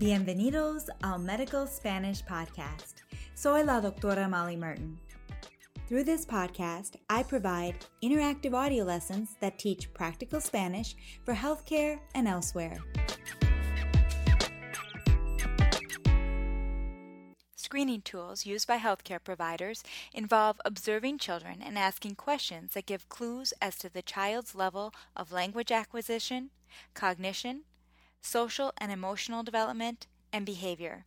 Bienvenidos al Medical Spanish Podcast. Soy la doctora Molly Merton. Through this podcast, I provide interactive audio lessons that teach practical Spanish for healthcare and elsewhere. Screening tools used by healthcare providers involve observing children and asking questions that give clues as to the child's level of language acquisition, cognition, social and emotional development, and behavior.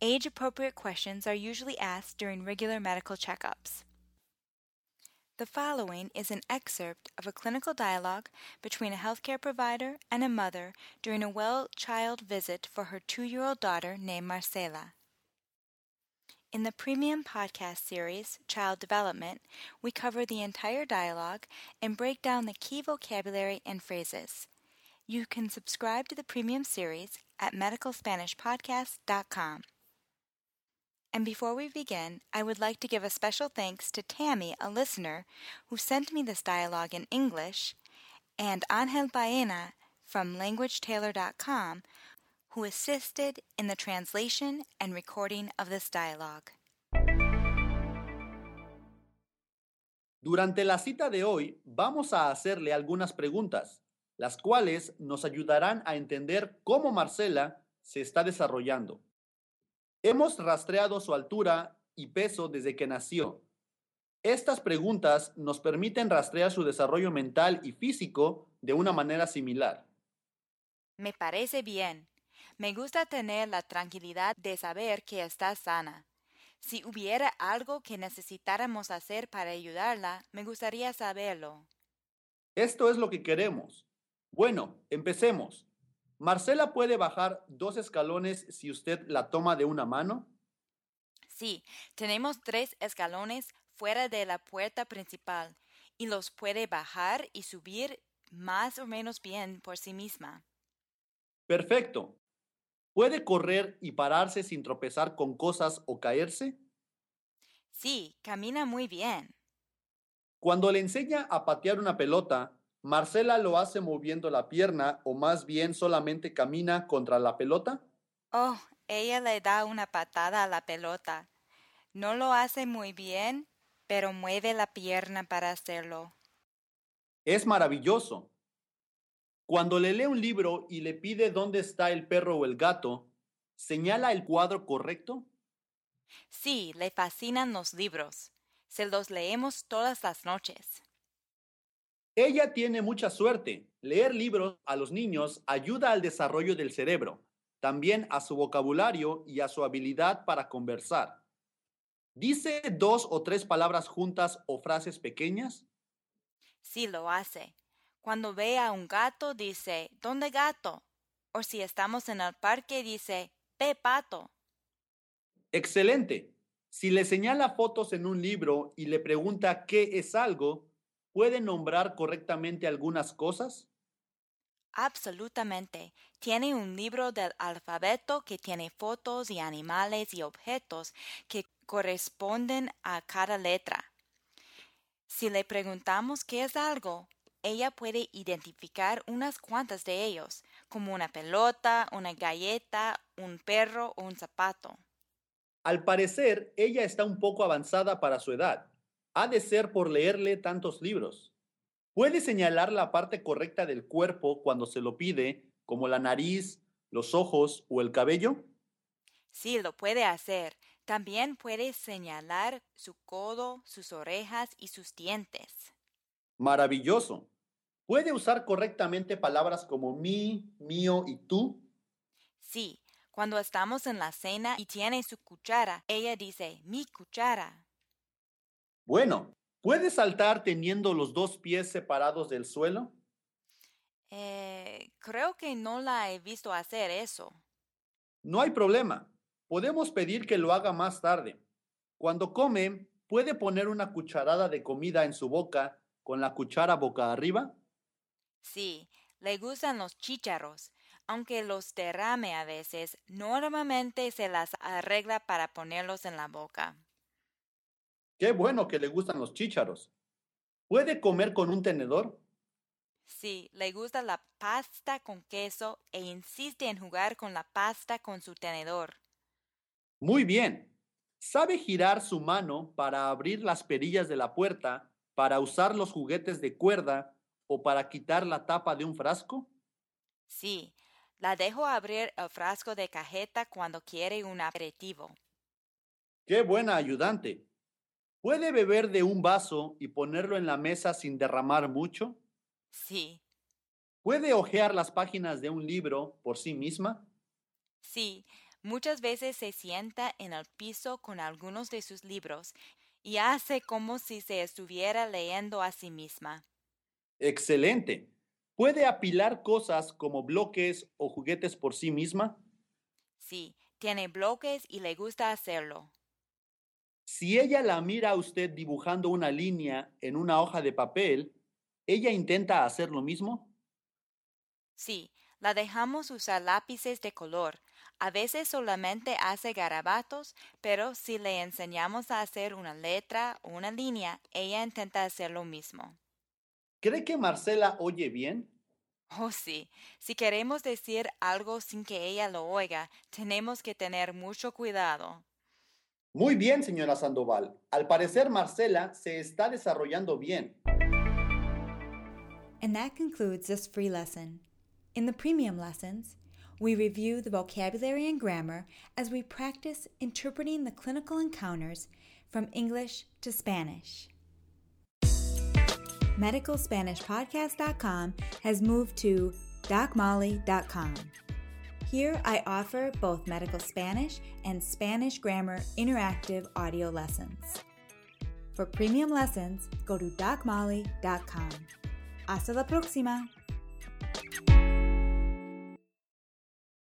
Age appropriate questions are usually asked during regular medical checkups. The following is an excerpt of a clinical dialogue between a healthcare provider and a mother during a well child visit for her two year old daughter named Marcela. In the premium podcast series, Child Development, we cover the entire dialogue and break down the key vocabulary and phrases. You can subscribe to the premium series at medicalspanishpodcast.com. And before we begin, I would like to give a special thanks to Tammy, a listener, who sent me this dialogue in English, and Angel Baena from LanguageTailor.com, who assisted in the translation and recording of this dialogue. Durante la cita de hoy vamos a hacerle algunas preguntas, las cuales nos ayudarán a entender cómo Marcela se está desarrollando. Hemos rastreado su altura y peso desde que nació. Estas preguntas nos permiten rastrear su desarrollo mental y físico de una manera similar. Me parece bien. Me gusta tener la tranquilidad de saber que está sana. Si hubiera algo que necesitáramos hacer para ayudarla, me gustaría saberlo. Esto es lo que queremos. Bueno, empecemos. ¿Marcela puede bajar dos escalones si usted la toma de una mano? Sí, tenemos tres escalones fuera de la puerta principal y los puede bajar y subir más o menos bien por sí misma. Perfecto. ¿Puede correr y pararse sin tropezar con cosas o caerse? Sí, camina muy bien. Cuando le enseña a patear una pelota, ¿Marcela lo hace moviendo la pierna o más bien solamente camina contra la pelota? Oh, ella le da una patada a la pelota. No lo hace muy bien, pero mueve la pierna para hacerlo. Es maravilloso. Cuando le lee un libro y le pide dónde está el perro o el gato, ¿señala el cuadro correcto? Sí, le fascinan los libros. Se los leemos todas las noches. Ella tiene mucha suerte. Leer libros a los niños ayuda al desarrollo del cerebro, también a su vocabulario y a su habilidad para conversar. ¿Dice dos o tres palabras juntas o frases pequeñas? Sí lo hace. Cuando ve a un gato dice, ¿dónde gato? O si estamos en el parque dice, ve pato. Excelente. Si le señala fotos en un libro y le pregunta qué es algo, ¿puede nombrar correctamente algunas cosas? Absolutamente. Tiene un libro del alfabeto que tiene fotos y animales y objetos que corresponden a cada letra. Si le preguntamos qué es algo, ella puede identificar unas cuantas de ellos, como una pelota, una galleta, un perro o un zapato. Al parecer, ella está un poco avanzada para su edad. Ha de ser por leerle tantos libros. ¿Puede señalar la parte correcta del cuerpo cuando se lo pide, como la nariz, los ojos o el cabello? Sí, lo puede hacer. También puede señalar su codo, sus orejas y sus dientes. Maravilloso. ¿Puede usar correctamente palabras como mi, mío y tú? Sí, cuando estamos en la cena y tiene su cuchara, ella dice mi cuchara. Bueno, ¿puede saltar teniendo los dos pies separados del suelo? Eh, creo que no la he visto hacer eso. No hay problema. Podemos pedir que lo haga más tarde. Cuando come, ¿puede poner una cucharada de comida en su boca con la cuchara boca arriba? Sí, le gustan los chícharos aunque los derrame a veces, normalmente se las arregla para ponerlos en la boca. Qué bueno que le gustan los chícharos. ¿Puede comer con un tenedor? Sí, le gusta la pasta con queso e insiste en jugar con la pasta con su tenedor. Muy bien. ¿Sabe girar su mano para abrir las perillas de la puerta, para usar los juguetes de cuerda o para quitar la tapa de un frasco? Sí, la dejo abrir el frasco de cajeta cuando quiere un aperitivo. ¡Qué buena ayudante! ¿Puede beber de un vaso y ponerlo en la mesa sin derramar mucho? Sí, ¿Puede hojear las páginas de un libro por sí misma? sí, muchas veces se sienta en el piso con algunos de sus libros y hace como si se estuviera leyendo a sí misma. Excelente. ¿Puede apilar cosas como bloques o juguetes por sí misma? Sí, tiene bloques y le gusta hacerlo. Si ella la mira a usted dibujando una línea en una hoja de papel, ¿ella intenta hacer lo mismo? Sí, la dejamos usar lápices de color. A veces solamente hace garabatos, pero si le enseñamos a hacer una letra o una línea, ella intenta hacer lo mismo. ¿Cree que Marcela oye bien? Oh, sí, si queremos decir algo sin que ella lo oiga, tenemos que tener mucho cuidado. Muy bien, señora Sandoval. Al parecer Marcela se está desarrollando bien. And that concludes this free lesson. In the premium lessons, we review the vocabulary and grammar as we practice interpreting the clinical encounters from English to Spanish. MedicalSpanishPodcast.com has moved to DocMolly.com. Here I offer both medical Spanish and Spanish grammar interactive audio lessons. For premium lessons, go to DocMolly.com. Hasta la próxima!